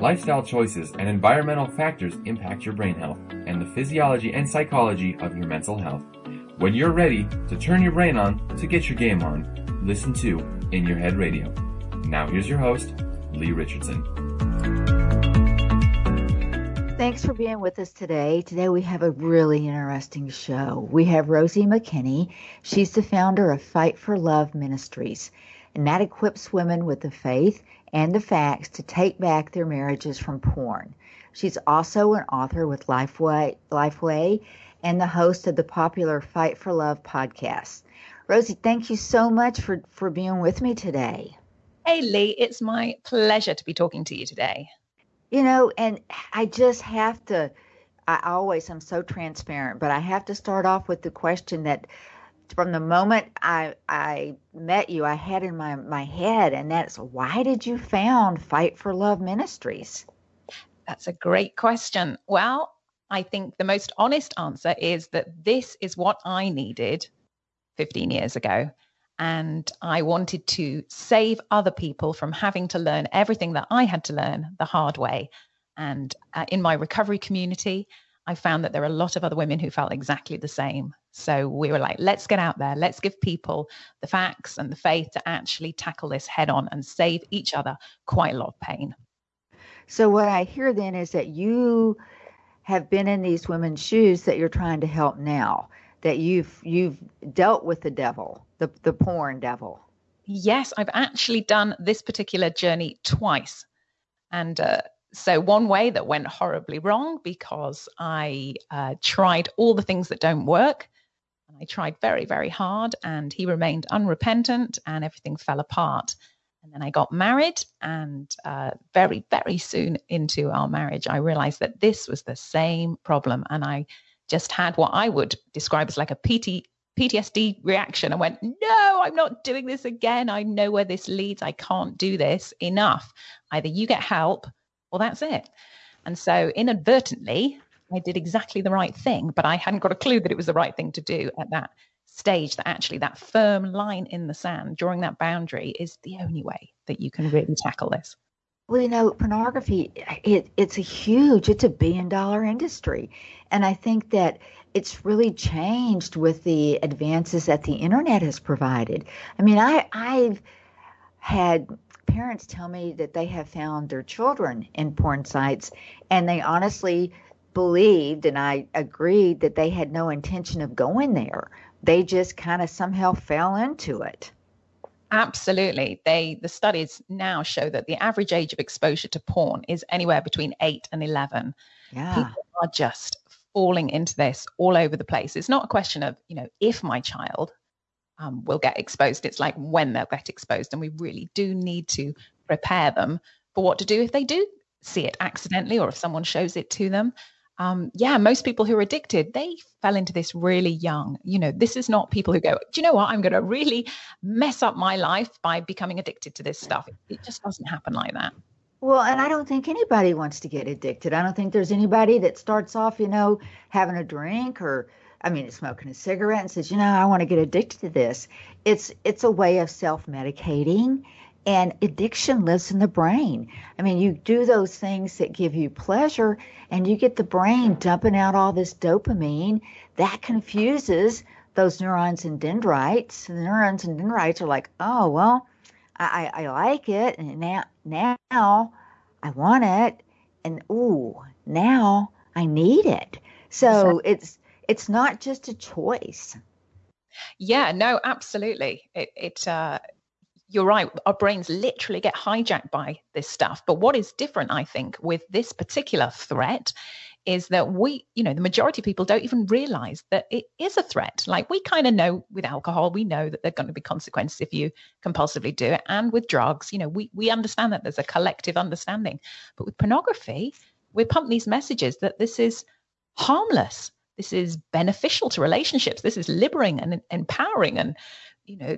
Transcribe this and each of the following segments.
Lifestyle choices and environmental factors impact your brain health and the physiology and psychology of your mental health. When you're ready to turn your brain on to get your game on, listen to In Your Head Radio. Now here's your host, Lee Richardson. Thanks for being with us today. Today we have a really interesting show. We have Rosie Makinney. She's the founder of Fight for Love Ministries, and that equips women with the faith and the facts to take back their marriages from porn. She's also an author with Lifeway, Lifeway and the host of the popular Fight for Love podcast. Rosie, thank you so much for, for being with me today. Hey, Lee, it's my pleasure to be talking to you today. You know, and I just have to, I always am so transparent, but I have to start off with the question that from the moment I I met you, I had in my, my head, and that's why did you found Fight for Love Ministries? That's a great question. Well, I think the most honest answer is that this is what I needed 15 years ago. And I wanted to save other people from having to learn everything that I had to learn the hard way. And uh, in my recovery community, I found that there are a lot of other women who felt exactly the same. So we were like, let's get out there, let's give people the facts and the faith to actually tackle this head on and save each other quite a lot of pain. So, what I hear then is that you have been in these women's shoes that you're trying to help now, that you've you've dealt with the devil the, the porn devil? Yes, I've actually done this particular journey twice. And uh, so, one way that went horribly wrong because I uh, tried all the things that don't work. And I tried very, very hard, and he remained unrepentant, and everything fell apart. And then I got married, and uh, very, very soon into our marriage, I realized that this was the same problem. And I just had what I would describe as like a PT, PTSD reaction. I went, no, I'm not doing this again. I know where this leads. I can't do this enough. Either you get help or that's it. And so inadvertently, I did exactly the right thing, but I hadn't got a clue that it was the right thing to do at that stage that actually that firm line in the sand, drawing that boundary is the only way that you can really tackle this. Well, you know, pornography, it, it's a huge, it's a billion dollar industry. And I think that it's really changed with the advances that the internet has provided. I mean, I, I've had parents tell me that they have found their children in porn sites and they honestly believed and I agreed that they had no intention of going there. They just kind of somehow fell into it. Absolutely. They the studies now show that the average age of exposure to porn is anywhere between 8 and 11. Yeah. People are just falling into this all over the place. It's not a question of, you know, if my child um, will get exposed. It's like when they'll get exposed. And we really do need to prepare them for what to do if they do see it accidentally or if someone shows it to them. Um, yeah, most people who are addicted, they fell into this really young. You know, this is not people who go, do you know what? I'm going to really mess up my life by becoming addicted to this stuff. It just doesn't happen like that. Well, and I don't think anybody wants to get addicted. I don't think there's anybody that starts off, you know, having a drink or I mean, smoking a cigarette and says, "You know, I want to get addicted to this." It's it's a way of self-medicating and addiction lives in the brain. I mean, you do those things that give you pleasure and you get the brain dumping out all this dopamine that confuses those neurons and dendrites. The neurons and dendrites are like, "Oh, well, I, I like it, and now now I want it, and ooh, now I need it. So it's it's not just a choice. Yeah, no, absolutely. It it uh you're right. Our brains literally get hijacked by this stuff. But what is different, I think, with this particular threat is that we, you know, the majority of people don't even realize that it is a threat. Like we kind of know with alcohol, we know that there are going to be consequences if you compulsively do it. And with drugs, you know, we, we understand that there's a collective understanding. But with pornography, we're pumping these messages that this is harmless. This is beneficial to relationships. This is liberating and empowering. And, you know,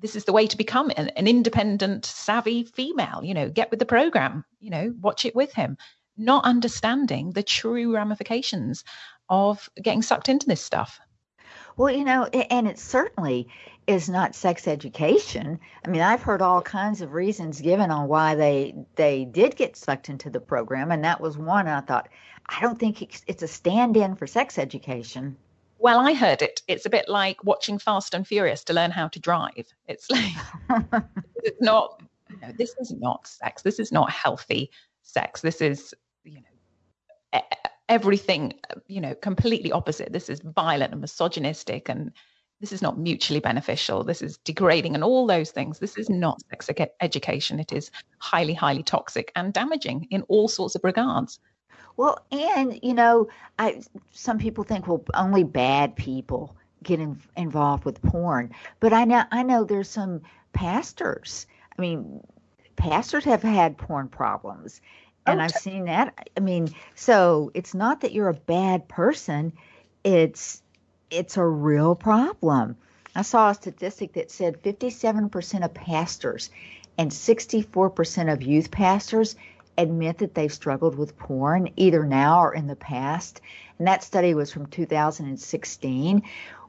this is the way to become an, an independent, savvy female. You know, get with the program, you know, watch it with him not understanding the true ramifications of getting sucked into this stuff. Well, you know, and it certainly is not sex education. I mean, I've heard all kinds of reasons given on why they they did get sucked into the program, and that was one. I thought, I don't think it's a stand-in for sex education. Well, I heard it. It's a bit like watching Fast and Furious to learn how to drive. It's like it's not. You know, this is not sex. This is not healthy sex. This is you know everything you know completely opposite. This is violent and misogynistic and this is not mutually beneficial this is degrading and all those things this is not sex education it is highly highly toxic and damaging in all sorts of regards well and you know i some people think well only bad people get in, involved with porn. But i know i know there's some pastors. I mean pastors have had porn problems and oh, i've seen that. I mean so it's not that you're a bad person. It's it's a real problem. I saw a statistic that said 57% of pastors and 64% of youth pastors admit that they've struggled with porn either now or in the past. And that study was from 2016.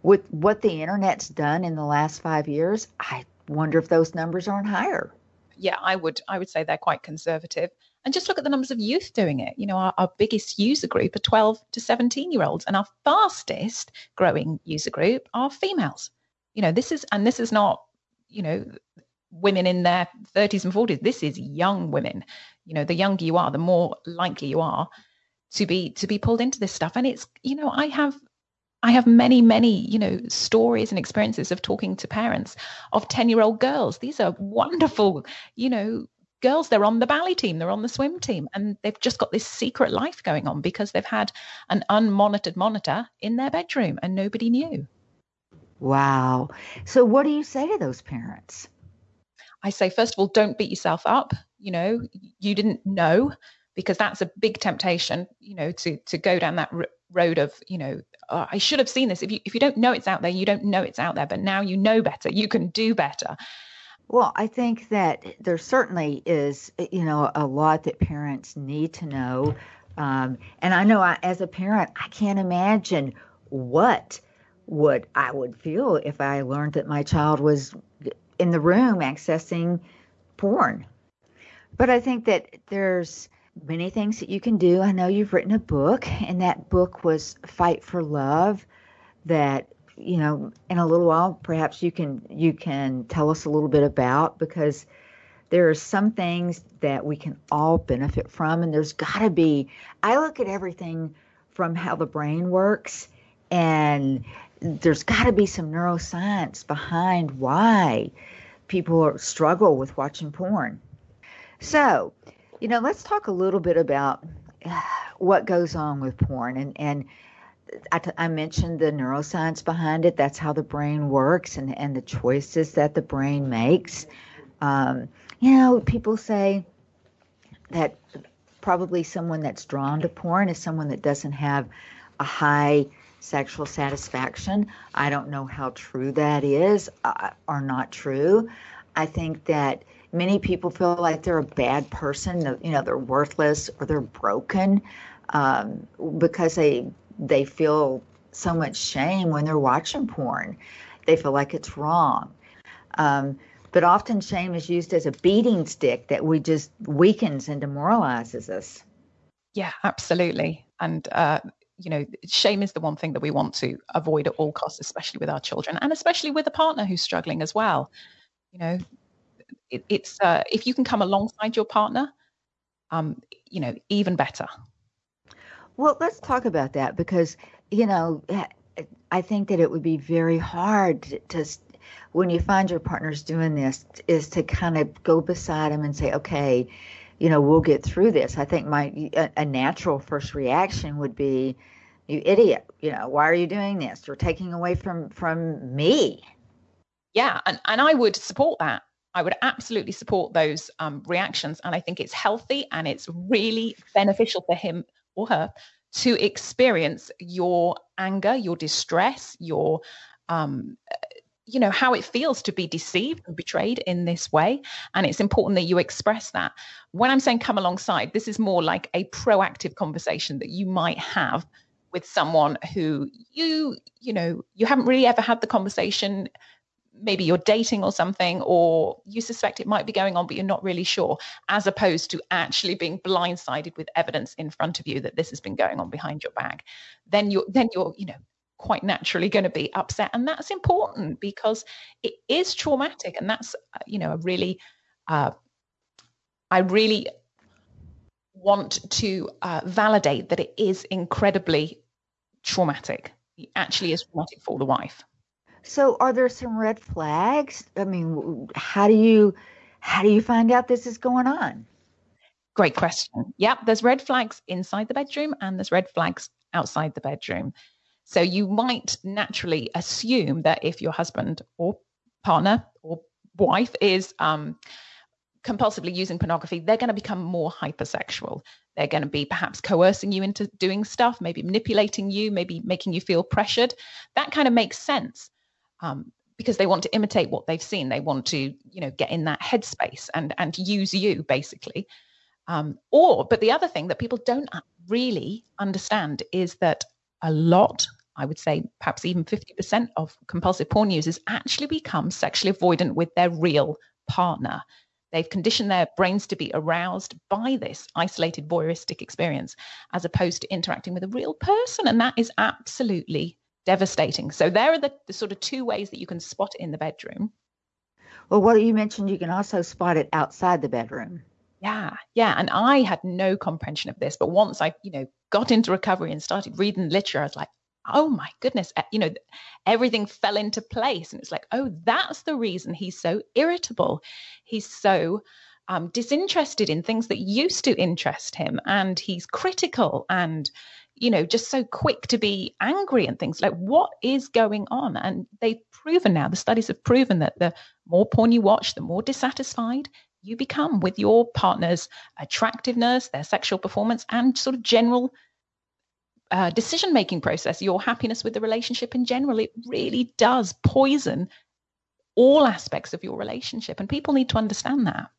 With what the internet's done in the last five years, I wonder if those numbers aren't higher. Yeah, I would I would say they're quite conservative. And just look at the numbers of youth doing it. You know, our, our biggest user group are 12 to 17 year olds, and our fastest growing user group are females. You know, this is, and this is not, you know, women in their 30s and 40s. This is young women. You know, the younger you are, the more likely you are to be to be pulled into this stuff. And it's, you know, I have I have many, many, you know, stories and experiences of talking to parents of 10 year old girls. These are wonderful, you know, girls. They're on the ballet team they're on the swim team and they've just got this secret life going on because they've had an unmonitored monitor in their bedroom and nobody knew. Wow. So what do you say to those parents? I say first of all don't beat yourself up you know you didn't know because that's a big temptation you know to to go down that r- road of you know oh, i should have seen this if you if you don't know it's out there you don't know it's out there but now you know better you can do better well, I think that there certainly is, you know, a lot that parents need to know. Um, and I know I, as a parent, I can't imagine what would I would feel if I learned that my child was in the room accessing porn. But I think that there's many things that you can do. I know you've written a book, and that book was Fight for Love that you know, in a little while, perhaps you can you can tell us a little bit about because there are some things that we can all benefit from, and there's got to be. I look at everything from how the brain works, and there's got to be some neuroscience behind why people struggle with watching porn. So, you know, let's talk a little bit about what goes on with porn and and I, t- I mentioned the neuroscience behind it. That's how the brain works and, and the choices that the brain makes. Um, you know, people say that probably someone that's drawn to porn is someone that doesn't have a high sexual satisfaction. I don't know how true that is uh, or not true. I think that many people feel like they're a bad person, you know, they're worthless or they're broken um, because they they feel so much shame when they're watching porn. They feel like it's wrong. Um, but often shame is used as a beating stick that we just weakens and demoralizes us. Yeah, absolutely. And uh, you know, shame is the one thing that we want to avoid at all costs, especially with our children, and especially with a partner who's struggling as well. You know, it, it's uh, if you can come alongside your partner, um, you know, even better. Well, let's talk about that because, you know, eh, I think that it would be very hard to, to when you find your partner's doing this, is to kind of go beside them and say, okay, you know, we'll get through this. I think my a, a natural first reaction would be, you idiot, you know, why are you doing this? You're taking away from from me. Yeah, and, and I would support that. I would absolutely support those um, reactions. And I think it's healthy and it's really beneficial for him or her to experience your anger, your distress, your um, you know how it feels to be deceived and betrayed in this way and it's important that you express that when i'm saying come alongside this is more like a proactive conversation that you might have with someone who you you know you haven't really ever had the conversation maybe you're dating or something or you suspect it might be going on but you're not really sure as opposed to actually being blindsided with evidence in front of you that this has been going on behind your back then you're then you're you know quite naturally going to be upset. And that's important because it is traumatic and that's you know a really uh, i really want to uh, validate that it is incredibly traumatic. It actually is traumatic for the wife so are there some red flags? I mean, how do you how do you find out this is going on? Great question. Yep, there's red flags inside the bedroom and there's red flags outside the bedroom. So you might naturally assume that if your husband or partner or wife is um, compulsively using pornography, they're going to become more hypersexual. They're going to be perhaps coercing you into doing stuff, maybe manipulating you, maybe making you feel pressured. That kind of makes sense um, because they want to imitate what they've seen. They want to, you know, get in that headspace and and use you basically. Um, or, but the other thing that people don't really understand is that a lot, I would say perhaps even 50% of compulsive porn users actually become sexually avoidant with their real partner. They've conditioned their brains to be aroused by this isolated voyeuristic experience as opposed to interacting with a real person. And that is absolutely devastating. So there are the, the sort of two ways that you can spot it in the bedroom. Well, what you mentioned, you can also spot it outside the bedroom. Yeah, yeah. And I had no comprehension of this, but once I, you know, got into recovery and started reading literature, I was like, oh my goodness, you know, everything fell into place. And it's like, oh, that's the reason he's so irritable. He's so um, disinterested in things that used to interest him, and he's critical and you know, just so quick to be angry and things like what is going on? And they've proven now, the studies have proven that the more porn you watch, the more dissatisfied you become with your partner's attractiveness, their sexual performance, and sort of general uh, decision making process, your happiness with the relationship in general. It really does poison all aspects of your relationship. And people need to understand that.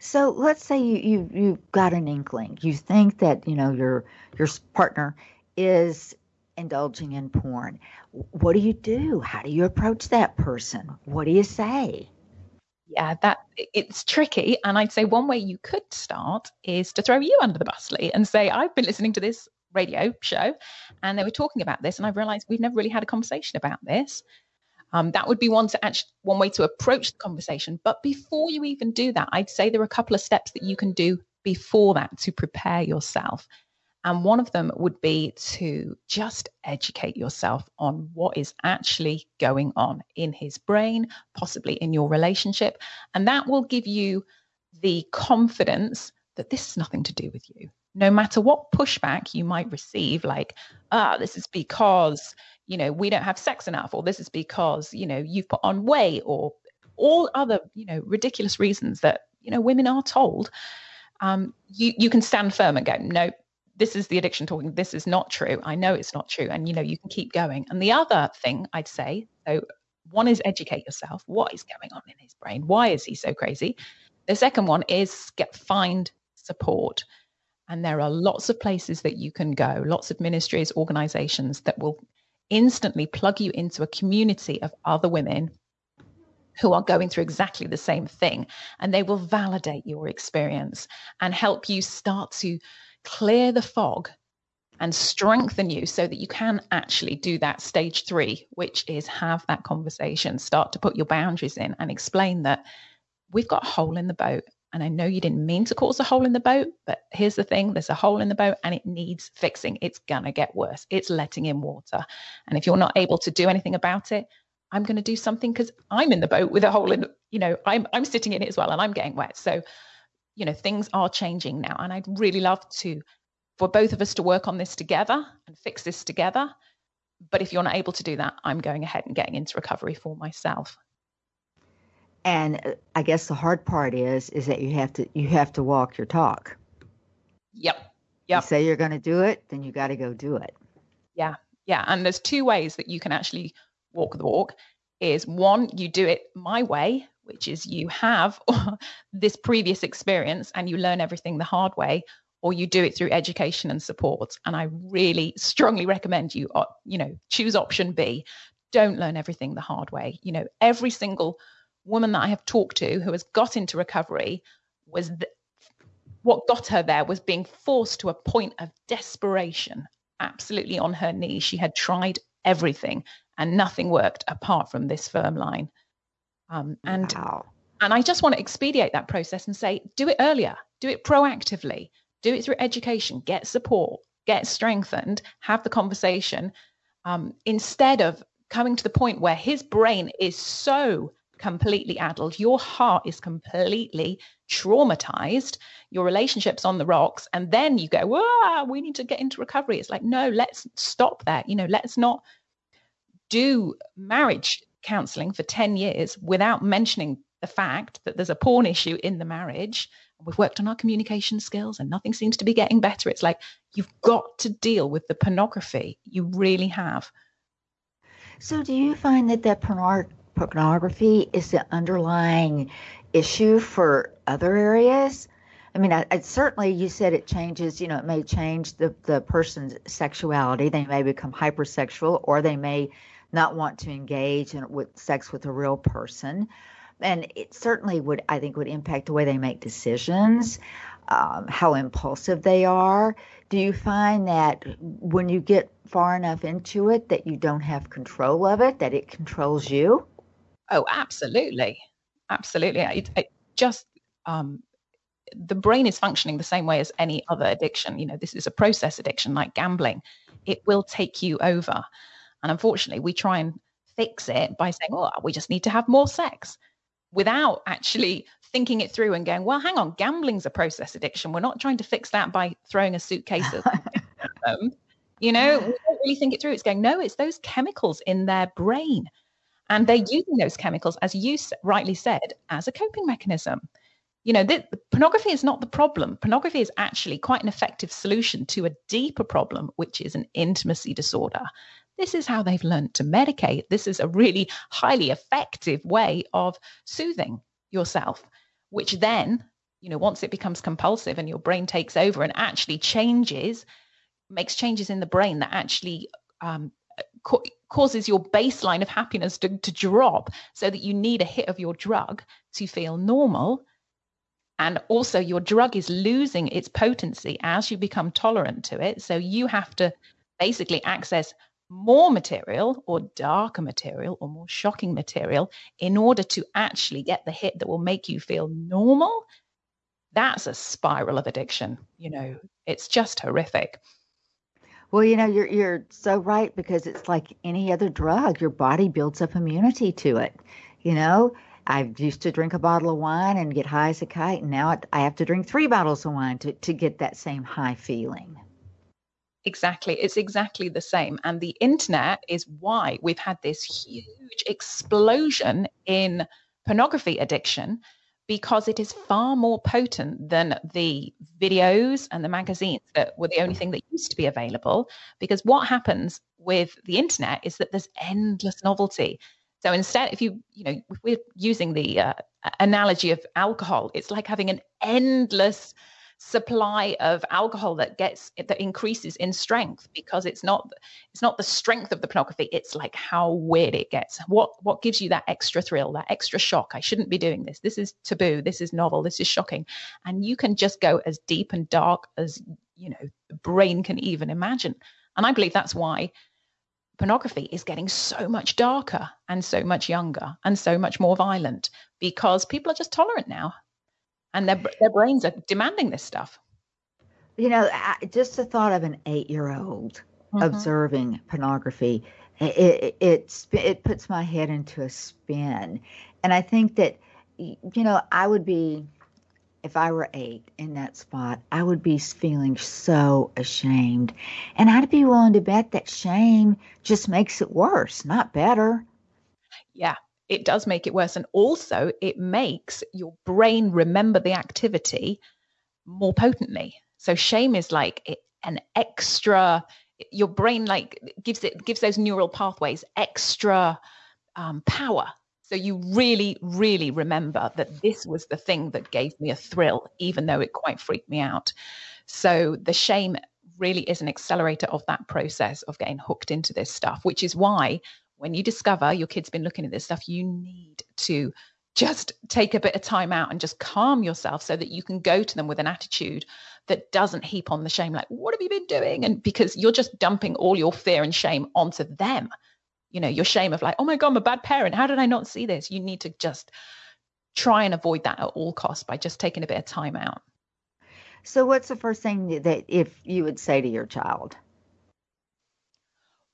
So let's say you you you've got an inkling. You think that you know your your partner is indulging in porn. What do you do? How do you approach that person? What do you say? Yeah, that it's tricky. And I'd say one way you could start is to throw you under the bus, Lee, and say, I've been listening to this radio show and they were talking about this, and I've realized we've never really had a conversation about this. Um, that would be one to actually one way to approach the conversation. But before you even do that, I'd say there are a couple of steps that you can do before that to prepare yourself. And one of them would be to just educate yourself on what is actually going on in his brain, possibly in your relationship. And that will give you the confidence that this is nothing to do with you. No matter what pushback you might receive, like, ah, this is because you know, we don't have sex enough, or this is because, you know, you've put on weight, or all other, you know, ridiculous reasons that, you know, women are told, um, you, you can stand firm and go, no, this is the addiction talking. This is not true. I know it's not true. And, you know, you can keep going. And the other thing I'd say, so one is educate yourself. What is going on in his brain? Why is he so crazy? The second one is get find support. And there are lots of places that you can go, lots of ministries, organizations that will instantly plug you into a community of other women who are going through exactly the same thing. And they will validate your experience and help you start to clear the fog and strengthen you so that you can actually do that stage three, which is have that conversation, start to put your boundaries in and explain that we've got a hole in the boat and I know you didn't mean to cause a hole in the boat, but here's the thing there's a hole in the boat and it needs fixing. It's going to get worse. It's letting in water. And if you're not able to do anything about it, I'm going to do something because I'm in the boat with a hole in, you know, I'm, I'm sitting in it as well and I'm getting wet. So, you know, things are changing now. And I'd really love to, for both of us to work on this together and fix this together. But if you're not able to do that, I'm going ahead and getting into recovery for myself and uh, i guess the hard part is is that you have to you have to walk your talk yep yep you say you're going to do it then you got to go do it yeah yeah and there's two ways that you can actually walk the walk is one you do it my way which is you have this previous experience and you learn everything the hard way or you do it through education and support. And I really strongly recommend you, uh, you know, choose option B. Don't learn everything the hard way. You know, every single woman that I have talked to who has got into recovery was what got her there was being forced to a point of desperation, absolutely on her knees. She had tried everything and nothing worked apart from this firm line. Um, and wow. and I just want to expedite that process and say, do it earlier, do it proactively, do it through education, get support, get strengthened, have the conversation, um, instead of coming to the point where his brain is so completely addled, your heart is completely traumatized, your relationship's on the rocks, and then you go, ah, we need to get into recovery. It's like, no, let's stop that. You know, let's not do marriage counseling for 10 years without mentioning the fact that there's a porn issue in the marriage. We've worked on our communication skills and nothing seems to be getting better. It's like you've got to deal with the pornography. You really have. So, do you find that that pornography is the underlying issue for other areas? I mean, I, I, certainly you said it changes. You know, it may change the the person's sexuality. They may become hypersexual, or they may not want to engage in with sex with a real person. And it certainly would, I think, would impact the way they make decisions, um, how impulsive they are. Do you find that when you get far enough into it that you don't have control of it, that it controls you? Oh, absolutely. Absolutely. It, it just, um, the brain is functioning the same way as any other addiction. You know, this is a process addiction like gambling. It will take you over. And unfortunately, we try and fix it by saying, oh, we just need to have more sex without actually thinking it through and going, well, hang on, gambling's a process addiction. We're not trying to fix that by throwing a suitcase at them. You know, we don't really think it through. It's going, no, it's those chemicals in their brain. And they're using those chemicals, as you rightly said, as a coping mechanism. You know, pornography is not the problem. Pornography is actually quite an effective solution to a deeper problem, which is an intimacy disorder. This is how they've learned to medicate. This is a really highly effective way of soothing yourself, which then, you know, once it becomes compulsive and your brain takes over and actually changes, makes changes in the brain that actually um, ca- causes your baseline of happiness to, to drop so that you need a hit of your drug to feel normal. And also, your drug is losing its potency as you become tolerant to it. So, you have to basically access more material or darker material or more shocking material in order to actually get the hit that will make you feel normal, that's a spiral of addiction. You know, it's just horrific. Well, you know, you're you're so right because it's like any other drug. Your body builds up immunity to it. You know, I used to drink a bottle of wine and get high as a kite, and now I have to drink three bottles of wine to, to get that same high feeling. Exactly. It's exactly the same. And the internet is why we've had this huge explosion in pornography addiction because it is far more potent than the videos and the magazines that were the only thing that used to be available. Because what happens with the internet is that there's endless novelty. So instead, if you, you know, we're using the uh, analogy of alcohol, it's like having an endless supply of alcohol that gets that increases in strength because it's not it's not the strength of the pornography it's like how weird it gets. What what gives you that extra thrill that extra shock? I shouldn't be doing this. This is taboo. This is novel. This is shocking. And you can just go as deep and dark as you know the brain can even imagine. And i believe that's why pornography is getting so much darker and so much younger and so much more violent because people are just tolerant now and their their brains are demanding this stuff. You know, just the thought of an eight-year-old mm-hmm. observing pornography, it, it it it puts my head into a spin, and I think that you know I would be if I were eight in that spot, I would be feeling so ashamed. And I'd be willing to bet that shame just makes it worse, not better. Yeah, it does make it worse. And also, it makes your brain remember the activity more potently. So, shame is like an extra, your brain like gives it, gives those neural pathways extra um, power. So, you really, really remember that this was the thing that gave me a thrill, even though it quite freaked me out. So the shame really is an accelerator of that process of getting hooked into this stuff, which is why when you discover your kid's been looking at this stuff, you need to just take a bit of time out and just calm yourself so that you can go to them with an attitude that doesn't heap on the shame like what have you been doing? And because you're just dumping all your fear and shame onto them. You know your shame of like oh my god i'm a bad parent. How did i not see this? You need to just try and avoid that at all costs by just taking a bit of time out. So what's the first thing that if you would say to your child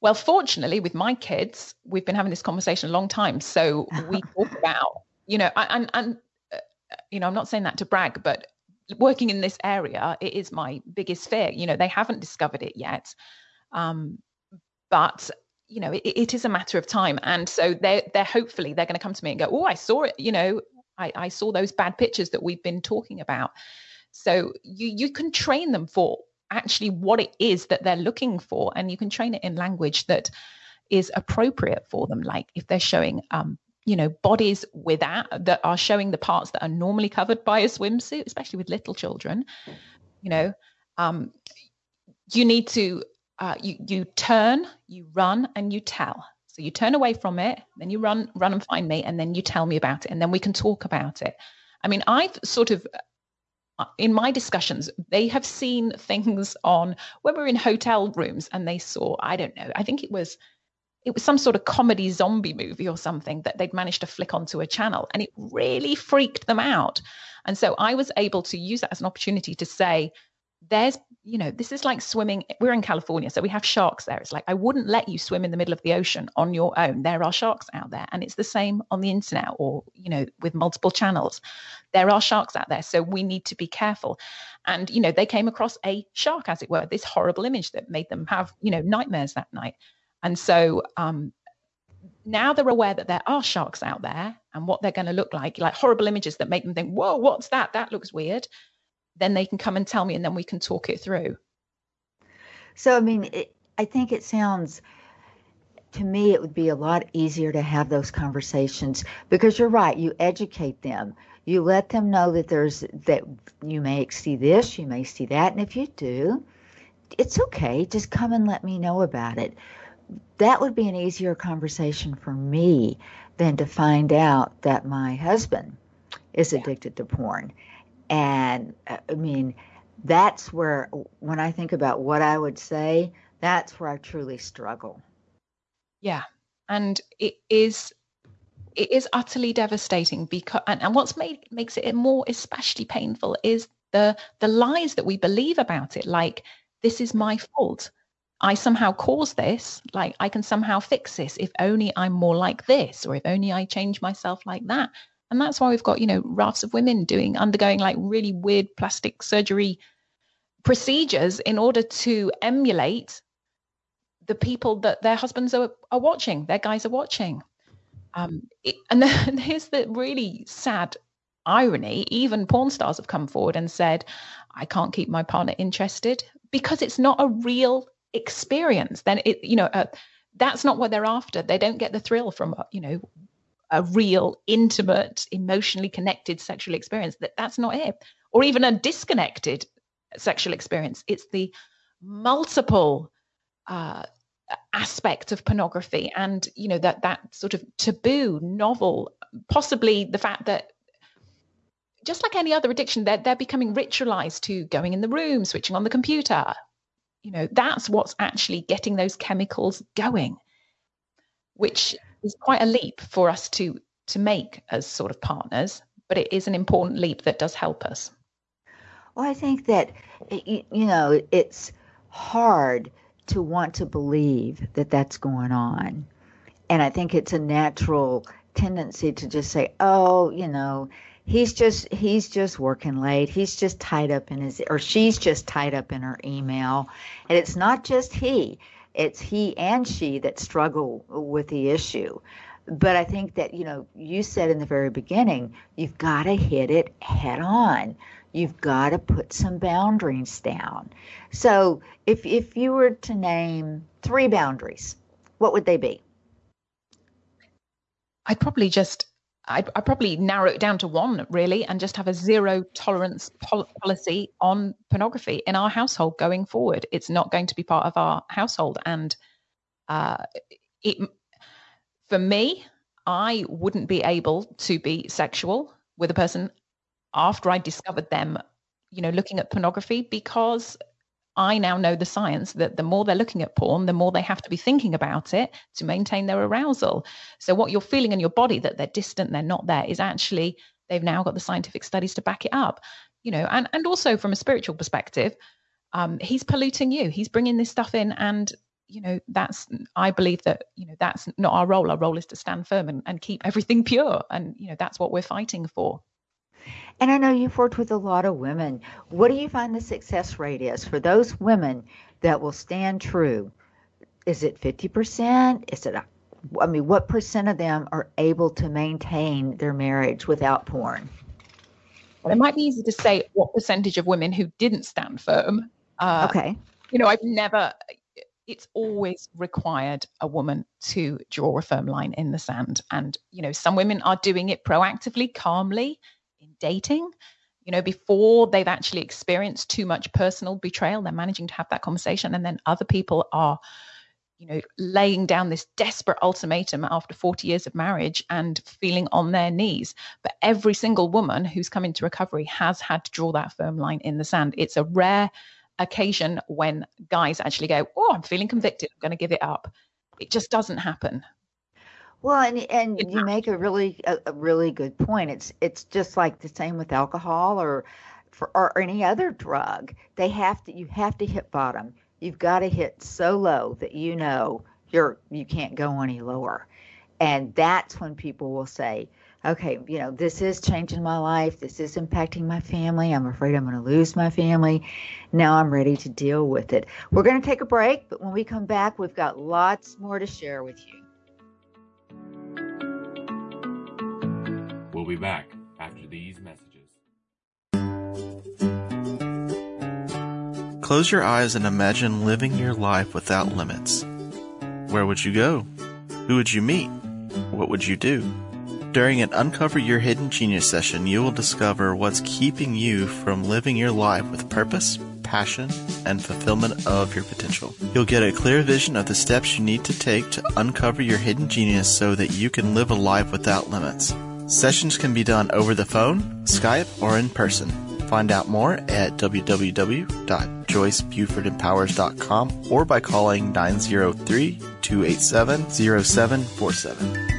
well fortunately with my kids we've been having this conversation a long time so we talk about you know and and uh, you know i'm not saying that to brag but working in this area it is my biggest fear. You know they haven't discovered it yet um, but you know it, it is a matter of time and so they're they're hopefully they're going to come to me and go oh i saw it you know I, I saw those bad pictures that we've been talking about. So you you can train them for actually what it is that they're looking for and you can train it in language that is appropriate for them. Like if they're showing um, you know bodies without that are showing the parts that are normally covered by a swimsuit especially with little children you know um, you need to uh, you you turn you run and you tell. So you turn away from it then you run run and find me and then you tell me about it and then we can talk about it. I mean i've sort of in my discussions, they have seen things on when we're in hotel rooms and they saw, I don't know, I think it was it was some sort of comedy zombie movie or something that they'd managed to flick onto a channel and it really freaked them out. And so I was able to use that as an opportunity to say, there's, you know, this is like swimming. We're in California, so we have sharks there. It's like, I wouldn't let you swim in the middle of the ocean on your own. There are sharks out there. And it's the same on the internet or, you know, with multiple channels. There are sharks out there. So we need to be careful. And, you know, they came across a shark, as it were, this horrible image that made them have, you know, nightmares that night. And so um, now they're aware that there are sharks out there and what they're going to look like, like horrible images that make them think, whoa, what's that? That looks weird. Then they can come and tell me and then we can talk it through. So, I mean, it, I think it sounds to me it would be a lot easier to have those conversations because you're right you educate them you let them know that there's that you may see this you may see that and if you do it's okay just come and let me know about it that would be an easier conversation for me than to find out that my husband is addicted to porn. And uh, I mean, that's where, when I think about what I would say, that's where I truly struggle. Yeah. And it is it is utterly devastating because and, and what's made makes it more especially painful is the the lies that we believe about it like this is my fault I somehow caused this, like I can somehow fix this if only I'm more like this, or if only I change myself like that. And that's why we've got, you know, rafts of women doing, undergoing like really weird plastic surgery procedures in order to emulate the people that their husbands are, are watching, their guys are watching. Um, it, and then here's the really sad irony even porn stars have come forward and said, I can't keep my partner interested because it's not a real experience, then it, you know, uh, that's not what they're after. They don't get the thrill from, uh, you know, a real, intimate, emotionally connected sexual experience. That that's not it, or even a disconnected sexual experience. It's the multiple uh, aspect of pornography, and you know that that sort of taboo, novel, possibly the fact that just like any other addiction, they're, they're becoming ritualized to going in the room, switching on the computer, you know that's what's actually getting those chemicals going which is quite a leap for us to to make as sort of partners but it is an important leap that does help us. Well i think that you know it's hard to want to believe that that's going on. And i think it's a natural tendency to just say oh you know he's just he's just working late. He's just tied up in his or she's just tied up in her email. And it's not just he it's he and she that struggle with the issue. But i think that you know you said in the very beginning you've got to hit it head on. You've got to put some boundaries down. So if if you were to name three boundaries what would they be? I'd probably just I'd, I'd, probably narrow it down to one really and just have a zero tolerance pol- policy on pornography in our household going forward. It's not going to be part of our household. And uh, it, for me, I wouldn't be able to be sexual with a person after I discovered them, you know, looking at pornography because I now know the science that the more they're looking at porn, the more they have to be thinking about it to maintain their arousal. So, what you're feeling in your body that they're distant, they're not there, is actually, they've now got the scientific studies to back it up. You know, and, and also from a spiritual perspective, um, he's polluting you. He's bringing this stuff in, and you know that's i believe that you know that's not our role our role is to stand firm and, and keep everything pure and you know that's what we're fighting for and I know you've worked with a lot of women. What do you find the success rate is for those women that will stand true? Is it 50%? Is it, I mean, what percent of them are able to maintain their marriage without porn? Well, it might be easy to say what percentage of women who didn't stand firm. Uh, okay. You know, I've never, it's always required a woman to draw a firm line in the sand. And, you know, some women are doing it proactively, calmly, dating you know before they've actually experienced too much personal betrayal they're managing to have that conversation and then other people are you know laying down this desperate ultimatum after 40 years of marriage and feeling on their knees. But every single woman who's come into recovery has had to draw that firm line in the sand. It's a rare occasion when guys actually go oh i'm feeling convicted i'm going to give it up. It just doesn't happen well, and and you make a really a, a really good point. It's it's just like the same with alcohol or for or any other drug. They have to you have to hit bottom. You've got to hit so low that you know you're you can't go any lower. And that's when people will say, okay, you know, this is changing my life. This is impacting my family. I'm afraid I'm going to lose my family. Now I'm ready to deal with it. We're going to take a break, but when we come back, we've got lots more to share with you. We'll be back after these messages. Close your eyes and imagine living your life without limits. Where would you go? Who would you meet? What would you do? During an Uncover Your Hidden Genius session, you will discover what's keeping you from living your life with purpose, passion, and fulfillment of your potential. You'll get a clear vision of the steps you need to take to uncover your hidden genius so that you can live a life without limits. Sessions can be done over the phone, Skype, or in person. Find out more at www.joycebufordempowers.com or by calling 903 287 0747.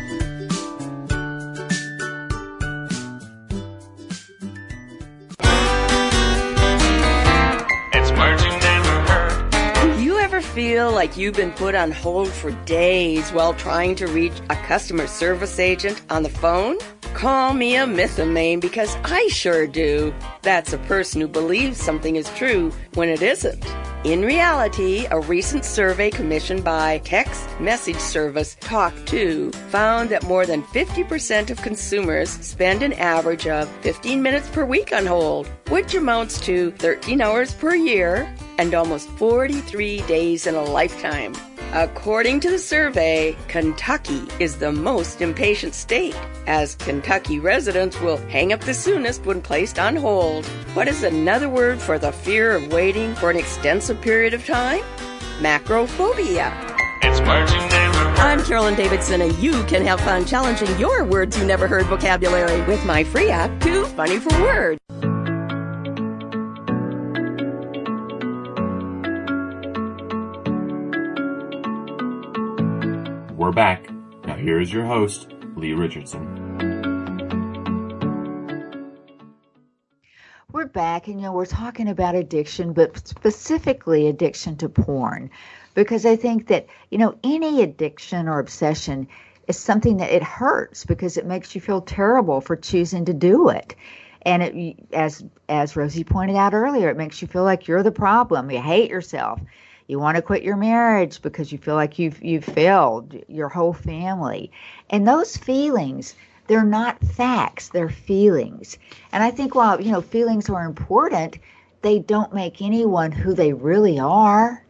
Feel like you've been put on hold for days while trying to reach a customer service agent on the phone? Call me a mythomane because I sure do. That's a person who believes something is true when it isn't. In reality, a recent survey commissioned by text message service Talk2 found that more than 50% of consumers spend an average of 15 minutes per week on hold, which amounts to 13 hours per year and almost 43 days in a lifetime. According to the survey, Kentucky is the most impatient state, as Kentucky residents will hang up the soonest when placed on hold. What is another word for the fear of waiting for an extensive period of time? Macrophobia. It's words you never heard. I'm Carolyn Davidson, and you can have fun challenging your words you never heard vocabulary with my free app, Too Funny for Words. We're back. Now here is your host, Lee Richardson. We're back, and you know, we're talking about addiction, but specifically addiction to porn, because I think that, you know, any addiction or obsession is something that it hurts because it makes you feel terrible for choosing to do it. And it, as as Rosie pointed out earlier, it makes you feel like you're the problem. You hate yourself you want to quit your marriage because you feel like you've you've failed your whole family. And those feelings they're not facts they're feelings. And i think while you know feelings are important they don't make anyone who they really are.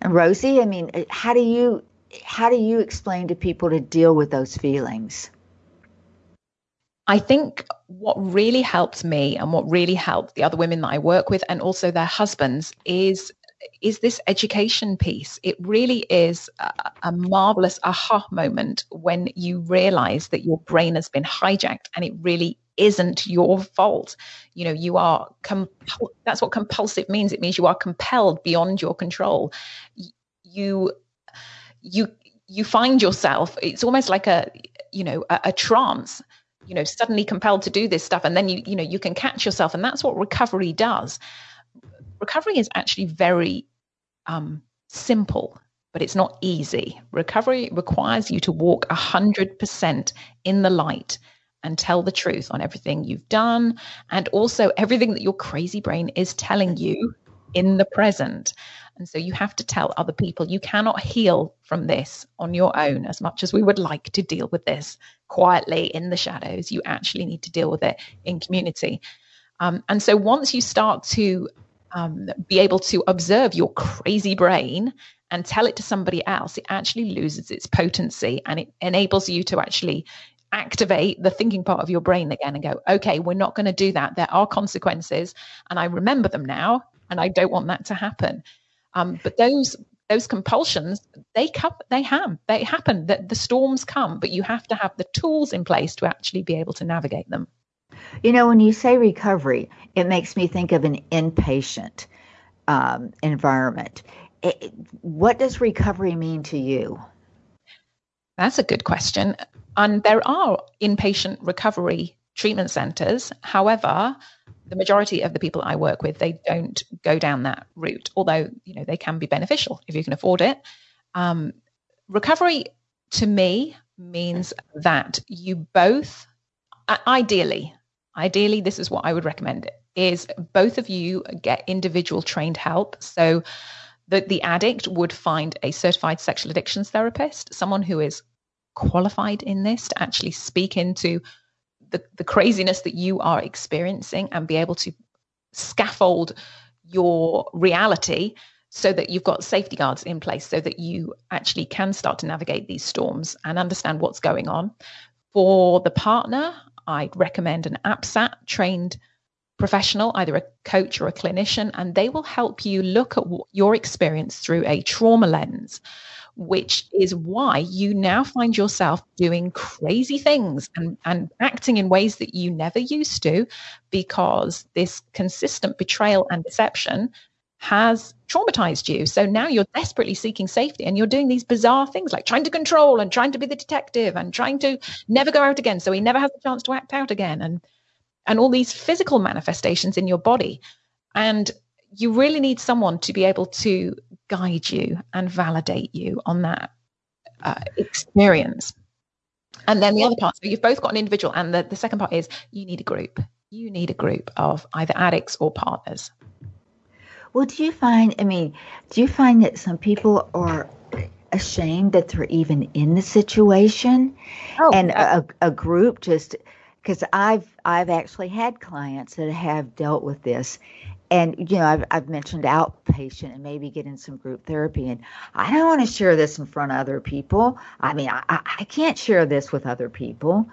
And rosie i mean how do you how do you explain to people to deal with those feelings? I think what really helped me and what really helped the other women that I work with and also their husbands is is this education piece. It really is a, a marvelous aha moment when you realize that your brain has been hijacked and it really isn't your fault. You know, you are compul- that's what compulsive means. It means you are compelled beyond your control. You you you find yourself it's almost like a you know a, a trance you know suddenly compelled to do this stuff and then you you know you can catch yourself and that's what recovery does. Recovery is actually very um, simple but it's not easy. Recovery requires you to walk 100% in the light and tell the truth on everything you've done and also everything that your crazy brain is telling you in the present and so you have to tell other people you cannot heal from this on your own as much as we would like to deal with this quietly in the shadows. You actually need to deal with it in community. Um, and so once you start to um, be able to observe your crazy brain and tell it to somebody else, it actually loses its potency and it enables you to actually activate the thinking part of your brain again and go, okay, we're not going to do that. There are consequences, and I remember them now, and I don't want that to happen. Um, but those those compulsions they come they have they happen that the storms come but you have to have the tools in place to actually be able to navigate them. You know when you say recovery it makes me think of an inpatient um, environment. It, what does recovery mean to you? That's a good question. And there are inpatient recovery treatment centers. However the majority of the people I work with, they don't go down that route, although you know they can be beneficial if you can afford it. Um, recovery to me means that you both, ideally, ideally, this is what I would recommend: is both of you get individual trained help. So that the addict would find a certified sexual addictions therapist, someone who is qualified in this to actually speak into the, the craziness that you are experiencing and be able to scaffold your reality so that you've got safety guards in place so that you actually can start to navigate these storms and understand what's going on. For the partner, I'd recommend an APSAT trained professional, either a coach or a clinician, and they will help you look at your experience through a trauma lens which is why you now find yourself doing crazy things and, and acting in ways that you never used to because this consistent betrayal and deception has traumatized you. So now you're desperately seeking safety and you're doing these bizarre things like trying to control and trying to be the detective and trying to never go out again so he never has a chance to act out again and and all these physical manifestations in your body. And you really need someone to be able to guide you and validate you on that uh, experience. And then the other part, so you've both got an individual, and the, the second part is you need a group. You need a group of either addicts or partners. Well, do you find, I mean, do you find that some people are ashamed that they're even in the situation? Oh, and a, a group just, because I've I've actually had clients that have dealt with this and you know I've, I've mentioned outpatient and maybe getting some group therapy. And i don't want to share this in front of other people. I mean i, I can't share this with other people.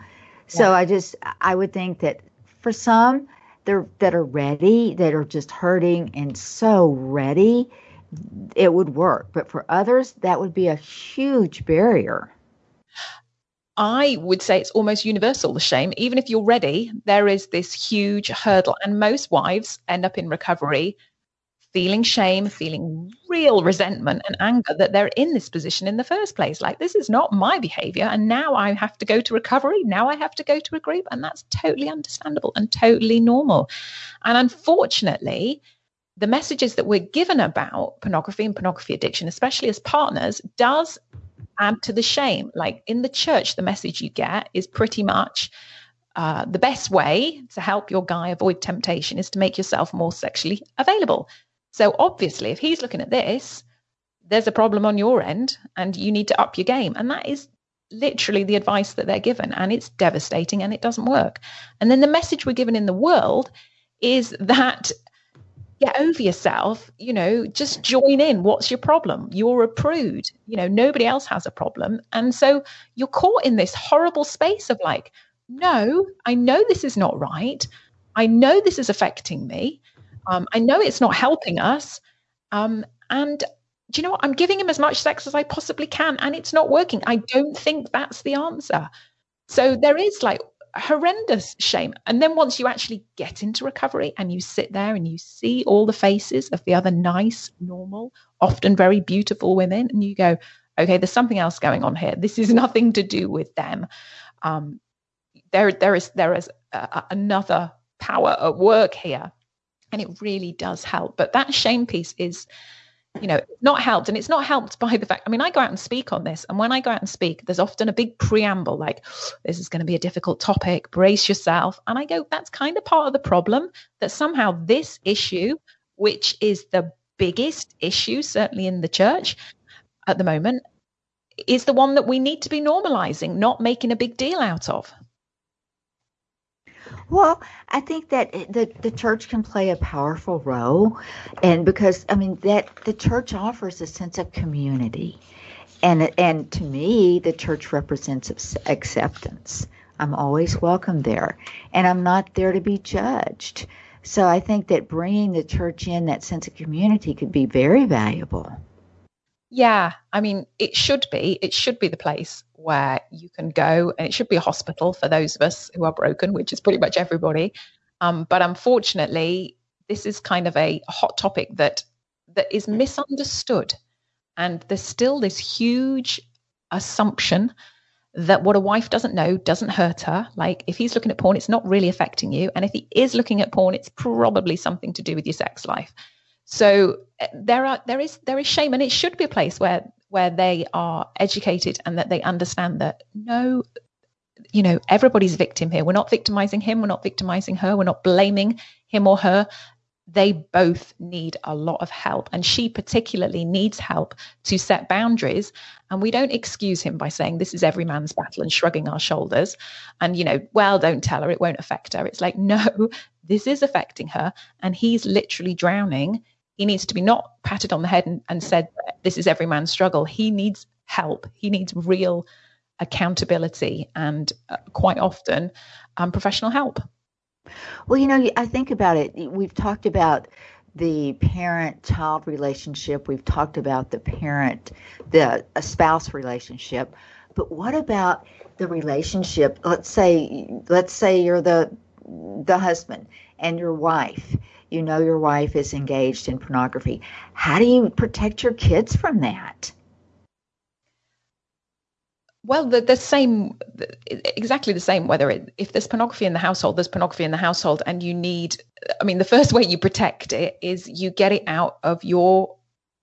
So yeah. i just i would think that for some they're that are ready that are just hurting and so ready it would work. But for others that would be a huge barrier I would say it's almost universal, the shame. Even if you're ready, there is this huge hurdle. And most wives end up in recovery feeling shame, feeling real resentment and anger that they're in this position in the first place. Like, this is not my behavior. And now I have to go to recovery. Now I have to go to a group. And that's totally understandable and totally normal. And unfortunately, the messages that we're given about pornography and pornography addiction, especially as partners, does add to the shame. Like in the church, the message you get is pretty much uh, the best way to help your guy avoid temptation is to make yourself more sexually available. So obviously, if he's looking at this, there's a problem on your end and you need to up your game. And that is literally the advice that they're given. And it's devastating and it doesn't work. And then the message we're given in the world is that get over yourself, you know, just join in. What's your problem? You're a prude. You know, nobody else has a problem. And so you're caught in this horrible space of like, no, I know this is not right. I know this is affecting me. Um, I know it's not helping us. Um, and do you know what? I'm giving him as much sex as I possibly can, and it's not working. I don't think that's the answer. So there is like horrendous shame. And then once you actually get into recovery and you sit there and you see all the faces of the other nice, normal, often very beautiful women, and you go, okay, there's something else going on here. This is nothing to do with them. Um, there, there is there is another power at work here, and it really does help. But that shame piece is you know, not helped. And it's not helped by the fact, I mean, I go out and speak on this. And when I go out and speak, there's often a big preamble like, this is going to be a difficult topic, brace yourself. And I go, that's kind of part of the problem that somehow this issue, which is the biggest issue, certainly in the church at the moment, is the one that we need to be normalizing, not making a big deal out of. Well, I think that the the church can play a powerful role, and because I mean that the church offers a sense of community, and and to me the church represents acceptance. I'm always welcome there, and I'm not there to be judged. So I think that bringing the church in that sense of community could be very valuable. Yeah, I mean, it should be. It should be the place where you can go, and it should be a hospital for those of us who are broken, which is pretty much everybody. Um, but unfortunately, this is kind of a hot topic that that is misunderstood, and there's still this huge assumption that what a wife doesn't know doesn't hurt her. Like if he's looking at porn, it's not really affecting you, and if he is looking at porn, it's probably something to do with your sex life. So eh, there are there is there is shame, and it should be a place where where they are educated and that they understand that no, you know, everybody's victim here. We're not victimizing him. We're not victimizing her. We're not blaming him or her. They both need a lot of help. And she particularly needs help to set boundaries. And we don't excuse him by saying this is every man's battle and shrugging our shoulders. And, you know, well, don't tell her, it won't affect her. It's like, no, this is affecting her. And he's literally drowning he needs to be not patted on the head and, and said, this is every man's struggle. He needs help. He needs real accountability and uh, quite often um, professional help. Well, you know, I think about it. We've talked about the parent child relationship, we've talked about the parent, the spouse relationship. But what about the relationship? Let's say, let's say you're the the husband and your wife you know your wife is engaged in pornography. How do you protect your kids from that? Well, the, the same, exactly the same. Whether it, if there's pornography in the household, there's pornography in the household, and you need. I mean, the first way you protect it is you get it out of your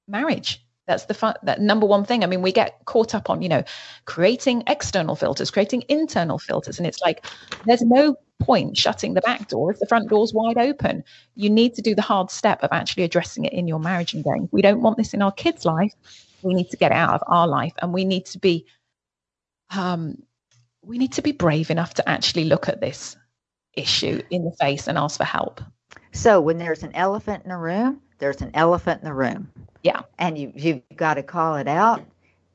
marriage. That's the that number one thing. I mean, we get caught up on you know creating external filters, creating internal filters, and it's like there's no point shutting the back door if the front door's wide open. You need to do the hard step of actually addressing it in your marriage and going, we don't want this in our kids' life. We need to get out of our life and we need to be um we need to be brave enough to actually look at this issue in the face and ask for help. So when there's an elephant in the room, there's an elephant in the room. Yeah. And you you've got to call it out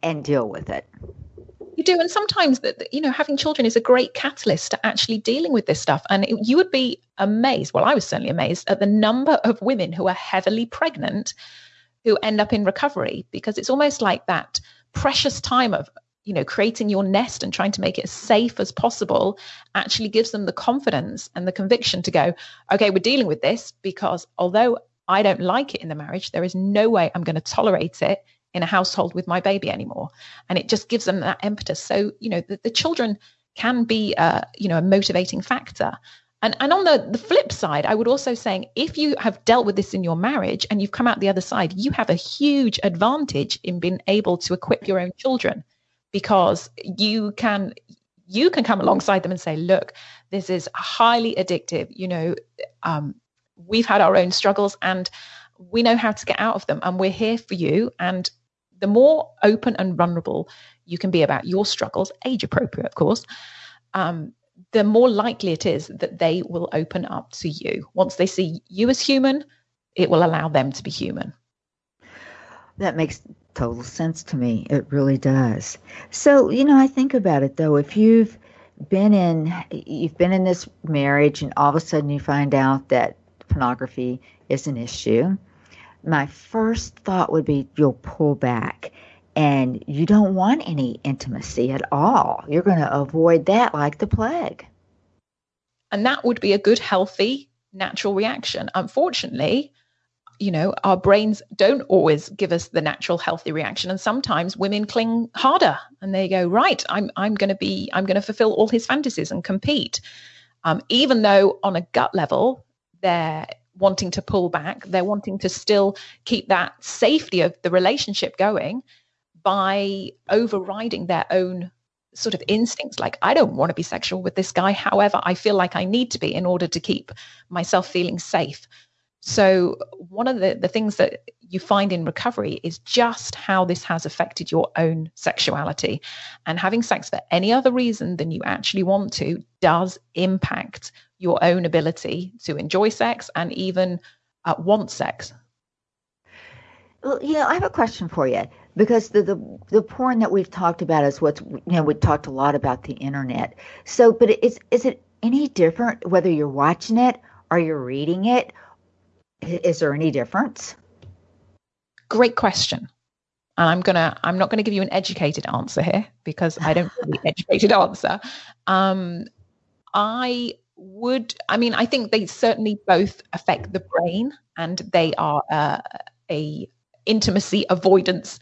and deal with it. You do, and sometimes that you know having children is a great catalyst to actually dealing with this stuff. And it, you would be amazed. Well, I was certainly amazed at the number of women who are heavily pregnant who end up in recovery because it's almost like that precious time of you know creating your nest and trying to make it as safe as possible actually gives them the confidence and the conviction to go okay we're dealing with this because although i don't like it in the marriage. There is no way i'm going to tolerate it in a household with my baby anymore. And it just gives them that impetus. So you know the, the children can be uh, you know a motivating factor. And and on the the flip side i would also saying if you have dealt with this in your marriage and you've come out the other side you have a huge advantage in being able to equip your own children because you can you can come alongside them and say look this is highly addictive. You know um, we've had our own struggles and we know how to get out of them and we're here for you and the more open and vulnerable you can be about your struggles, age appropriate, of course, um, the more likely it is that they will open up to you. Once they see you as human, it will allow them to be human. That makes total sense to me. It really does. So, you know, I think about it though. If you've been in you've been in this marriage and all of a sudden you find out that pornography is an issue, my first thought would be you'll pull back and you don't want any intimacy at all. You're going to avoid that like the plague. And that would be a good, healthy, natural reaction. Unfortunately, you know, our brains don't always give us the natural, healthy reaction. And sometimes women cling harder and they go, right, I'm, I'm going to be, I'm going to fulfill all his fantasies and compete. Um, even though on a gut level, they're wanting to pull back, they're wanting to still keep that safety of the relationship going by overriding their own sort of instincts. Like i don't want to be sexual with this guy. However i feel like i need to be in order to keep myself feeling safe. So one of the, the things that you find in recovery is just how this has affected your own sexuality. And having sex for any other reason than you actually want to does impact your own ability to enjoy sex and even uh, want sex well, you know, I have a question for you because the, the the porn that we've talked about is what's you know we talked a lot about the internet. So, but is is it any different whether you're watching it or you're reading it? Is there any difference? Great question. And I'm gonna I'm not gonna give you an educated answer here because I don't have an educated answer. Um, I would I mean I think they certainly both affect the brain and they are uh, a intimacy avoidance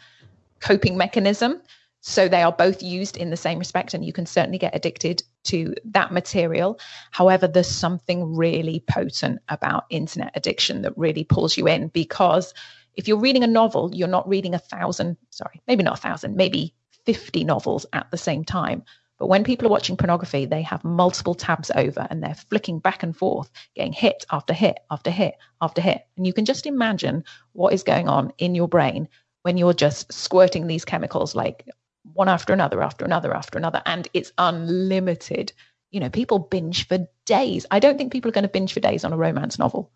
coping mechanism. So they are both used in the same respect, and you can certainly get addicted to that material. However, there's something really potent about internet addiction that really pulls you in because if you're reading a novel, you're not reading a thousand, sorry, maybe not a thousand, maybe 50 novels at the same time. But when people are watching pornography, they have multiple tabs over and they're flicking back and forth, getting hit after hit after hit after hit. And you can just imagine what is going on in your brain when you're just squirting these chemicals like one after another, after another, after another. And it's unlimited. You know, people binge for days. I don't think people are going to binge for days on a romance novel.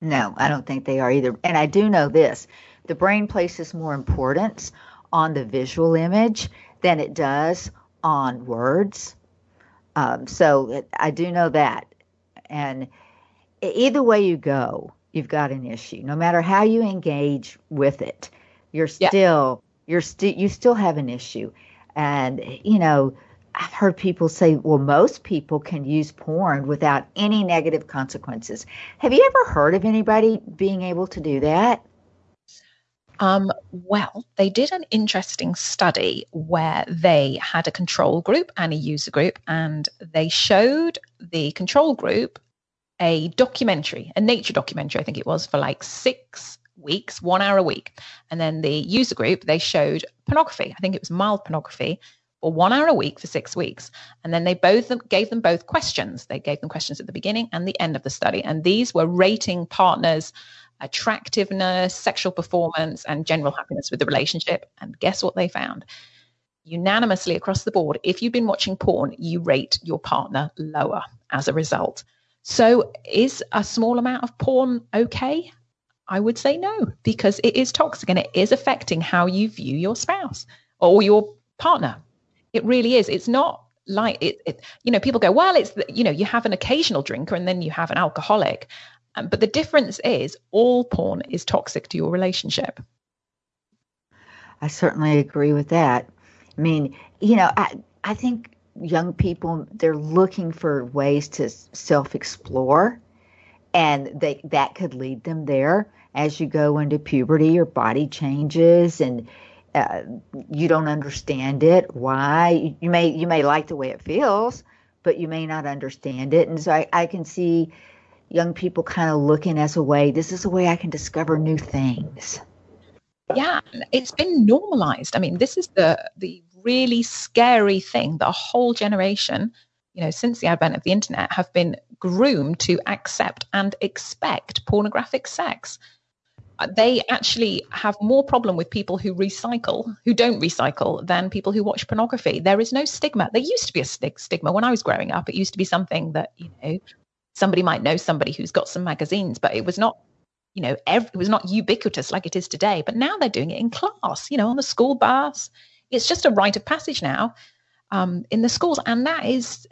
No, I don't think they are either. And I do know this the brain places more importance on the visual image than it does on words. Um, so I do know that. And either way you go, you've got an issue. No matter how you engage with it, you're still you're still you still have an issue. And you know, I've heard people say, well, most people can use porn without any negative consequences. Have you ever heard of anybody being able to do that? Um, well, they did an interesting study where they had a control group and a user group, and they showed the control group a documentary, a nature documentary, I think it was, for like six weeks, one hour a week. And then the user group, they showed pornography. I think it was mild pornography for one hour a week for six weeks. And then they both gave them both questions. They gave them questions at the beginning and the end of the study. And these were rating partners' attractiveness, sexual performance, and general happiness with the relationship. And guess what they found? Unanimously across the board, if you've been watching porn, you rate your partner lower as a result. So, is a small amount of porn okay? I would say no, because it is toxic and it is affecting how you view your spouse or your partner. It really is. It's not like it, it you know, people go, well, it's, the, you know, you have an occasional drinker and then you have an alcoholic. Um, but the difference is all porn is toxic to your relationship. I certainly agree with that. I mean, you know, I I think young people they're looking for ways to self-explore and they that could lead them there as you go into puberty your body changes and uh, you don't understand it why you may you may like the way it feels but you may not understand it and so I, I can see young people kind of looking as a way this is a way i can discover new things. Yeah it's been normalized. I mean this is the the really scary thing that a whole generation you know since the advent of the internet have been groomed to accept and expect pornographic sex. Uh, they actually have more problem with people who recycle who don't recycle than people who watch pornography. There is no stigma. There used to be a stigma. When i was growing up it used to be something that you know somebody might know somebody who's got some magazines, but it was not you know, it was not ubiquitous like it is today, but now they're doing it in class, you know, on the school bus. It's just a rite of passage now um, in the schools. And that is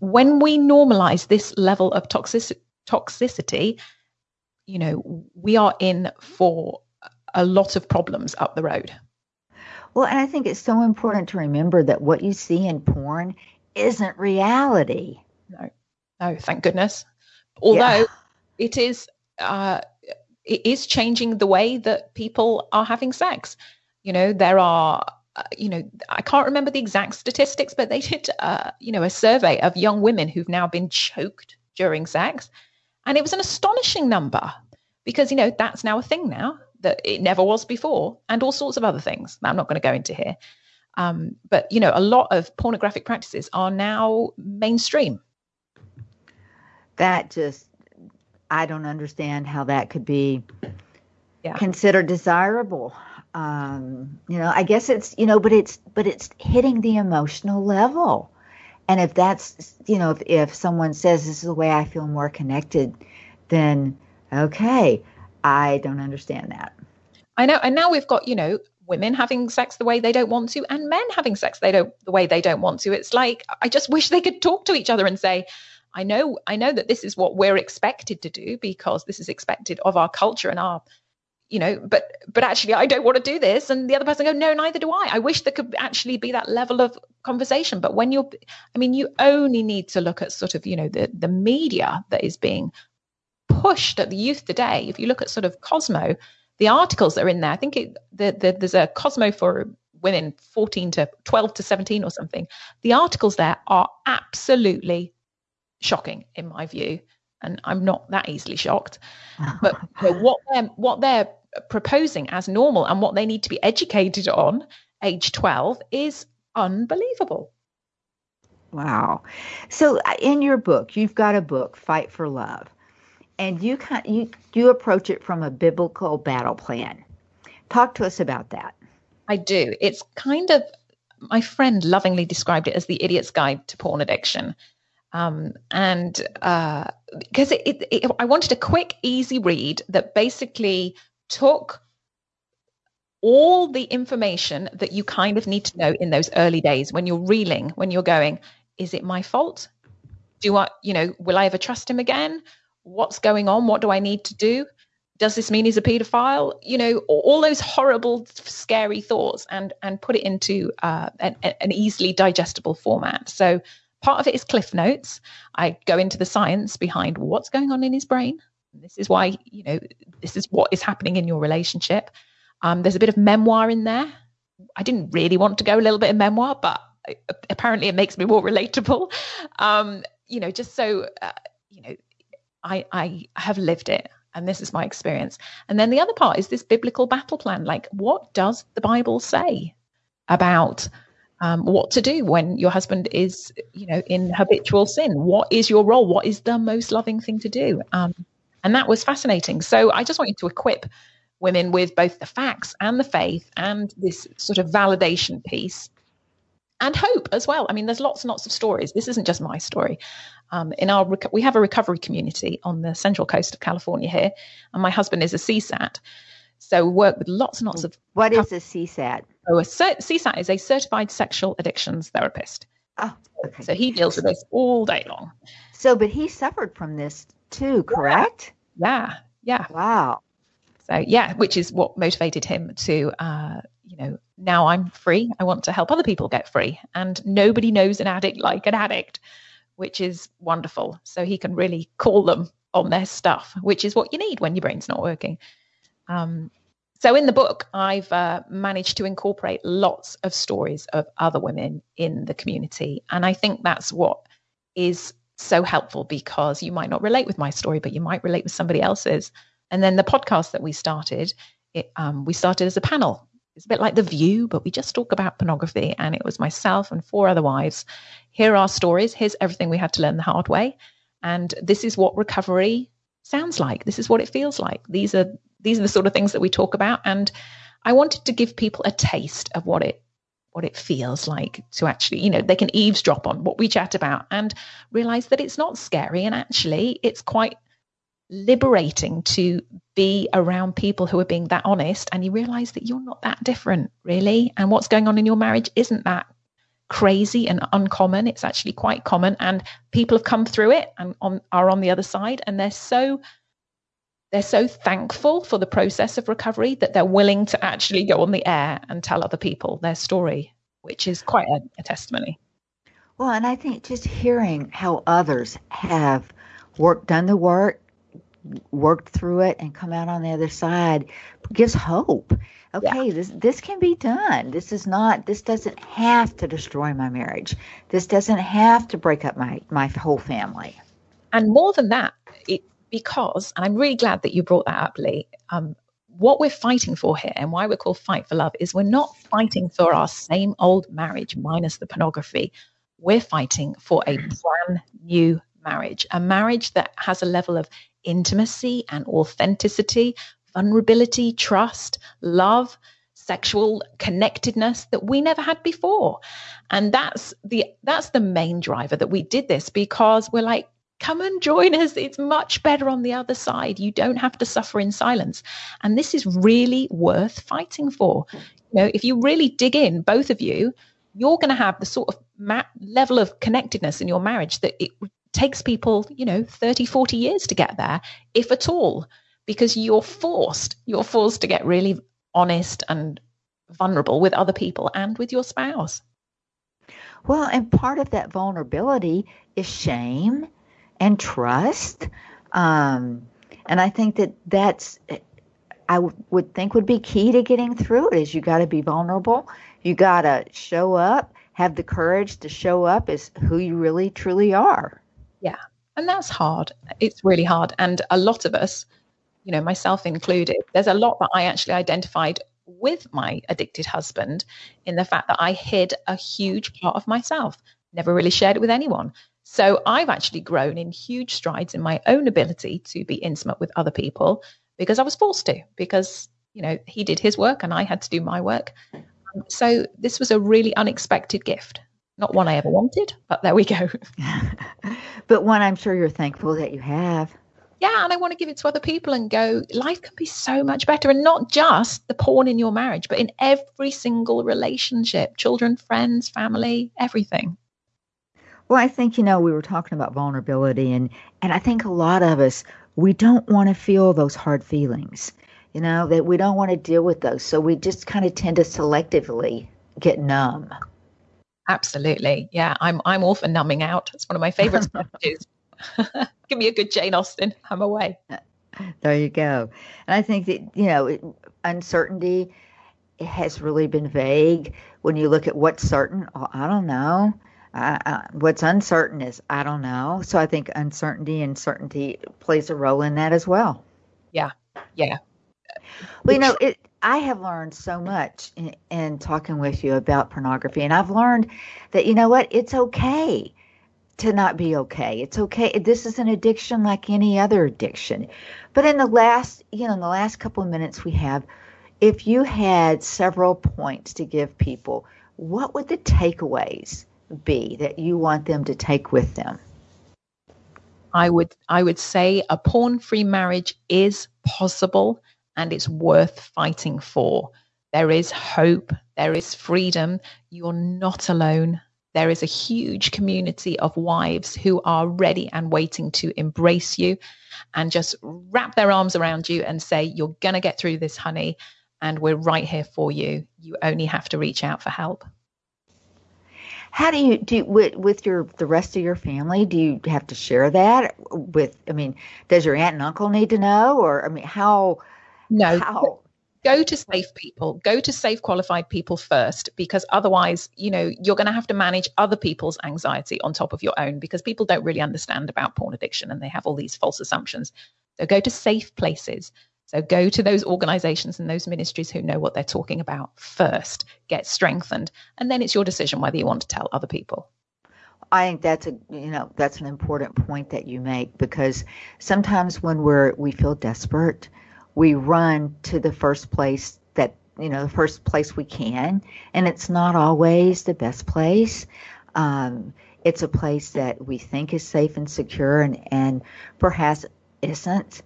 when we normalize this level of toxic, toxicity, you know, we are in for a lot of problems up the road. Well, and I think it's so important to remember that what you see in porn isn't reality. No, no, thank goodness. Although yeah. it is, uh, it is changing the way that people are having sex. You know, there are, uh, you know, I can't remember the exact statistics, but they did, uh, you know, a survey of young women who've now been choked during sex, and it was an astonishing number because you know that's now a thing now that it never was before, and all sorts of other things that I'm not going to go into here. Um, but you know, a lot of pornographic practices are now mainstream. That just, I don't understand how that could be yeah. considered desirable. Um, you know, I guess it's you know, but it's but it's hitting the emotional level. And if that's you know, if if someone says this is the way I feel more connected, then okay, I don't understand that. I know. And now we've got, you know, women having sex the way they don't want to and men having sex they don't the way they don't want to. It's like I just wish they could talk to each other and say, I know I know that this is what we're expected to do because this is expected of our culture and our you know but but actually i don't want to do this. And the other person go no neither do i. I wish there could actually be that level of conversation. But when you're i mean you only need to look at sort of you know the the media that is being pushed at the youth today. If you look at sort of cosmo the articles that are in there, I think it, the, the, there's a Cosmo for women 14 to 12 to 17 or something. The articles there are absolutely shocking in my view. And I'm not that easily shocked. But you know, what they're what they're proposing as normal and what they need to be educated on age 12 is unbelievable. Wow. So uh, in your book, you've got a book, Fight for Love and you kind you you approach it from a biblical battle plan. Talk to us about that. I do. It's kind of my friend lovingly described it as the idiot's guide to porn addiction. Um, and because uh, it, it, it, I wanted a quick, easy read that basically took all the information that you kind of need to know in those early days when you're reeling, when you're going, is it my fault? Do I, you know, will I ever trust him again? what's going on? What do I need to do? Does this mean he's a paedophile? You know, all those horrible, scary thoughts, and and put it into uh, an, an easily digestible format. So part of it is cliff notes. I go into the science behind what's going on in his brain. This is why you know this is what is happening in your relationship. Um, there's a bit of memoir in there. I didn't really want to go a little bit of memoir, but apparently it makes me more relatable. Um, you know, just so uh, you know, I, I have lived it and this is my experience. And then the other part is this biblical battle plan. Like, what does the Bible say about um, what to do when your husband is, you know, in habitual sin? What is your role? What is the most loving thing to do? Um, and that was fascinating. So I just want you to equip women with both the facts and the faith and this sort of validation piece and hope as well. I mean, there's lots and lots of stories. This isn't just my story. Um, in our we have a recovery community on the central coast of California here, and my husband is a CSAT, so we work with lots and lots of. What is a CSAT? Oh, a CSAT is a certified sexual addictions therapist. Oh, okay. So he deals with this all day long. So, but he suffered from this too, correct? Yeah, yeah. Wow. So yeah, which is what motivated him to, uh, you know, now I'm free. I want to help other people get free, and nobody knows an addict like an addict which is wonderful. So he can really call them on their stuff, which is what you need when your brain's not working. Um, so in the book, I've uh, managed to incorporate lots of stories of other women in the community. And I think that's what is so helpful because you might not relate with my story, but you might relate with somebody else's. And then the podcast that we started, it, um, we started as a panel it's a bit like The View, but we just talk about pornography. And it was myself and four other wives. Here are our stories. Here's everything we had to learn the hard way. And this is what recovery sounds like. This is what it feels like. These are these are the sort of things that we talk about. And I wanted to give people a taste of what it what it feels like to actually, you know, they can eavesdrop on what we chat about and realize that it's not scary. And actually it's quite liberating to be around people who are being that honest and you realize that you're not that different really. And what's going on in your marriage isn't that crazy and uncommon. It's actually quite common. And people have come through it and on, are on the other side. And they're so they're so thankful for the process of recovery that they're willing to actually go on the air and tell other people their story which is quite a, a testimony well and i think just hearing how others have worked done the work worked through it and come out on the other side gives hope. Okay, yeah. this this can be done. This is not this doesn't have to destroy my marriage. This doesn't have to break up my my whole family. And more than that, it because and I'm really glad that you brought that up, Lee. Um, what we're fighting for here and why we're called Fight for Love is we're not fighting for our same old marriage minus the pornography. We're fighting for a brand new marriage, a marriage that has a level of intimacy and authenticity, vulnerability, trust, love, sexual connectedness that we never had before. And that's the that's the main driver that we did this because we're like come and join us. It's much better on the other side. You don't have to suffer in silence. And this is really worth fighting for. You know, if you really dig in, both of you, you're going to have the sort of ma- level of connectedness in your marriage that it takes people, you know, 30, 40 years to get there, if at all, because you're forced, you're forced to get really honest and vulnerable with other people and with your spouse. Well, and part of that vulnerability is shame and trust. Um, and I think that that's, I w- would think would be key to getting through it is you got to be vulnerable. You got to show up, have the courage to show up as who you really truly are. Yeah. And that's hard. It's really hard. And a lot of us, you know, myself included, there's a lot that I actually identified with my addicted husband in the fact that I hid a huge part of myself, never really shared it with anyone. So I've actually grown in huge strides in my own ability to be intimate with other people because I was forced to, because, you know, he did his work and I had to do my work. So this was a really unexpected gift. Not one I ever wanted, but there we go. but one I'm sure you're thankful that you have. Yeah, and I want to give it to other people and go, life can be so much better. And not just the porn in your marriage, but in every single relationship children, friends, family, everything. Well, I think, you know, we were talking about vulnerability, and, and I think a lot of us, we don't want to feel those hard feelings, you know, that we don't want to deal with those. So we just kind of tend to selectively get numb. Absolutely. Yeah, I'm I'm all for numbing out. It's one of my favorite strategies. Give me a good Jane Austen. I'm away. There you go. And I think that, you know, uncertainty has really been vague. When you look at what's certain, oh, I don't know. Uh, what's uncertain is I don't know. So I think uncertainty and certainty plays a role in that as well. Yeah. Yeah. Well, you know, it, I have learned so much in, in, talking with you about pornography, and I've learned that you know what, it's okay to not be okay. It's okay. This is an addiction like any other addiction. But in the last, you know, in the last couple of minutes we have, if you had several points to give people, what would the takeaways be that you want them to take with them? I would I would say a porn-free marriage is possible and it's worth fighting for. There is hope, there is freedom. You're not alone. There is a huge community of wives who are ready and waiting to embrace you and just wrap their arms around you and say, You're going to get through this, honey, and we're right here for you. You only have to reach out for help. How do you do with, with your the rest of your family? Do you have to share that with? I mean, does your aunt and uncle need to know, or I mean, how no. How? Go to safe people, go to safe qualified people first, because otherwise, you know, you're going to have to manage other people's anxiety on top of your own because people don't really understand about porn addiction and they have all these false assumptions. So go to safe places. So go to those organizations and those ministries who know what they're talking about first, get strengthened, and then it's your decision whether you want to tell other people. I think that's a you know that's an important point that you make because sometimes when we're we feel desperate we run to the first place that you know the first place we can and it's not always the best place um, it's a place that we think is safe and secure and, and perhaps isn't.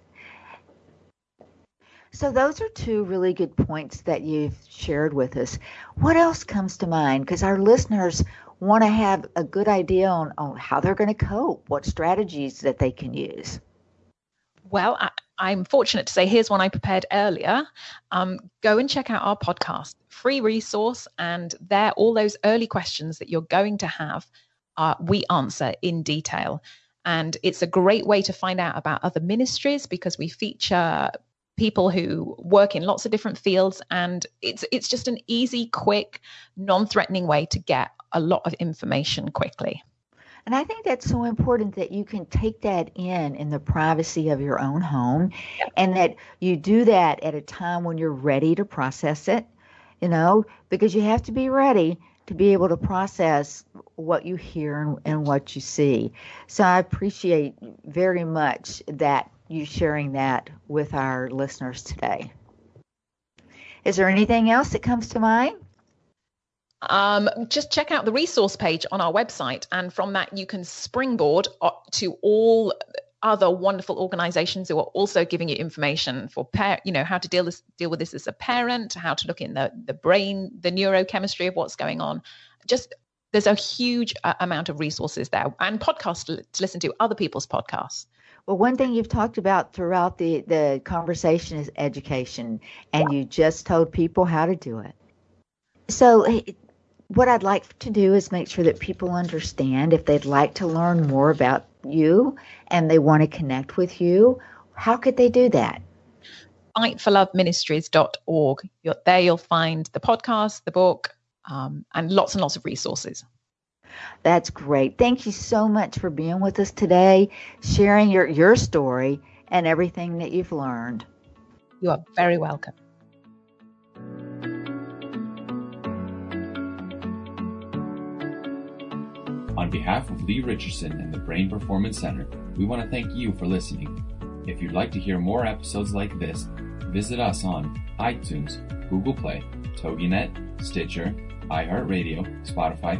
So, those are two really good points that you've shared with us. What else comes to mind? Because our listeners want to have a good idea on, on how they're going to cope, what strategies that they can use. Well, I, am fortunate to say here's one I prepared earlier. Um, go and check out our podcast, free resource, and there all those early questions that you're going to have, uh, we answer in detail. And it's a great way to find out about other ministries because we feature people who work in lots of different fields, and it's it's just an easy, quick, non-threatening way to get a lot of information quickly. And I think that's so important that you can take that in in the privacy of your own home yep. and that you do that at a time when you're ready to process it, you know, because you have to be ready to be able to process what you hear and, and what you see. So I appreciate very much that you sharing that with our listeners today. Is there anything else that comes to mind? um, just check out the resource page on our website. And from that, you can springboard to all other wonderful organizations who are also giving you information for par- you know how to deal this deal with this as a parent how to look in the the brain the neurochemistry of what's going on just there's a huge uh, amount of resources there and podcasts to, to listen to other people's podcasts well, one thing you've talked about throughout the, the conversation is education, and yeah. you just told people how to do it. So, what I'd like to do is make sure that people understand if they'd like to learn more about you and they want to connect with you, how could they do that? fightforloveministries.org. You're, there you'll find the podcast, the book, um, and lots and lots of resources. That's great. Thank you so much for being with us today, sharing your, your story and everything that you've learned. You are very welcome. On behalf of Lee Richardson and the Brain Performance Center, we want to thank you for listening. If you'd like to hear more episodes like this, visit us on iTunes, Google Play, TogiNet, Stitcher, iHeartRadio, Spotify,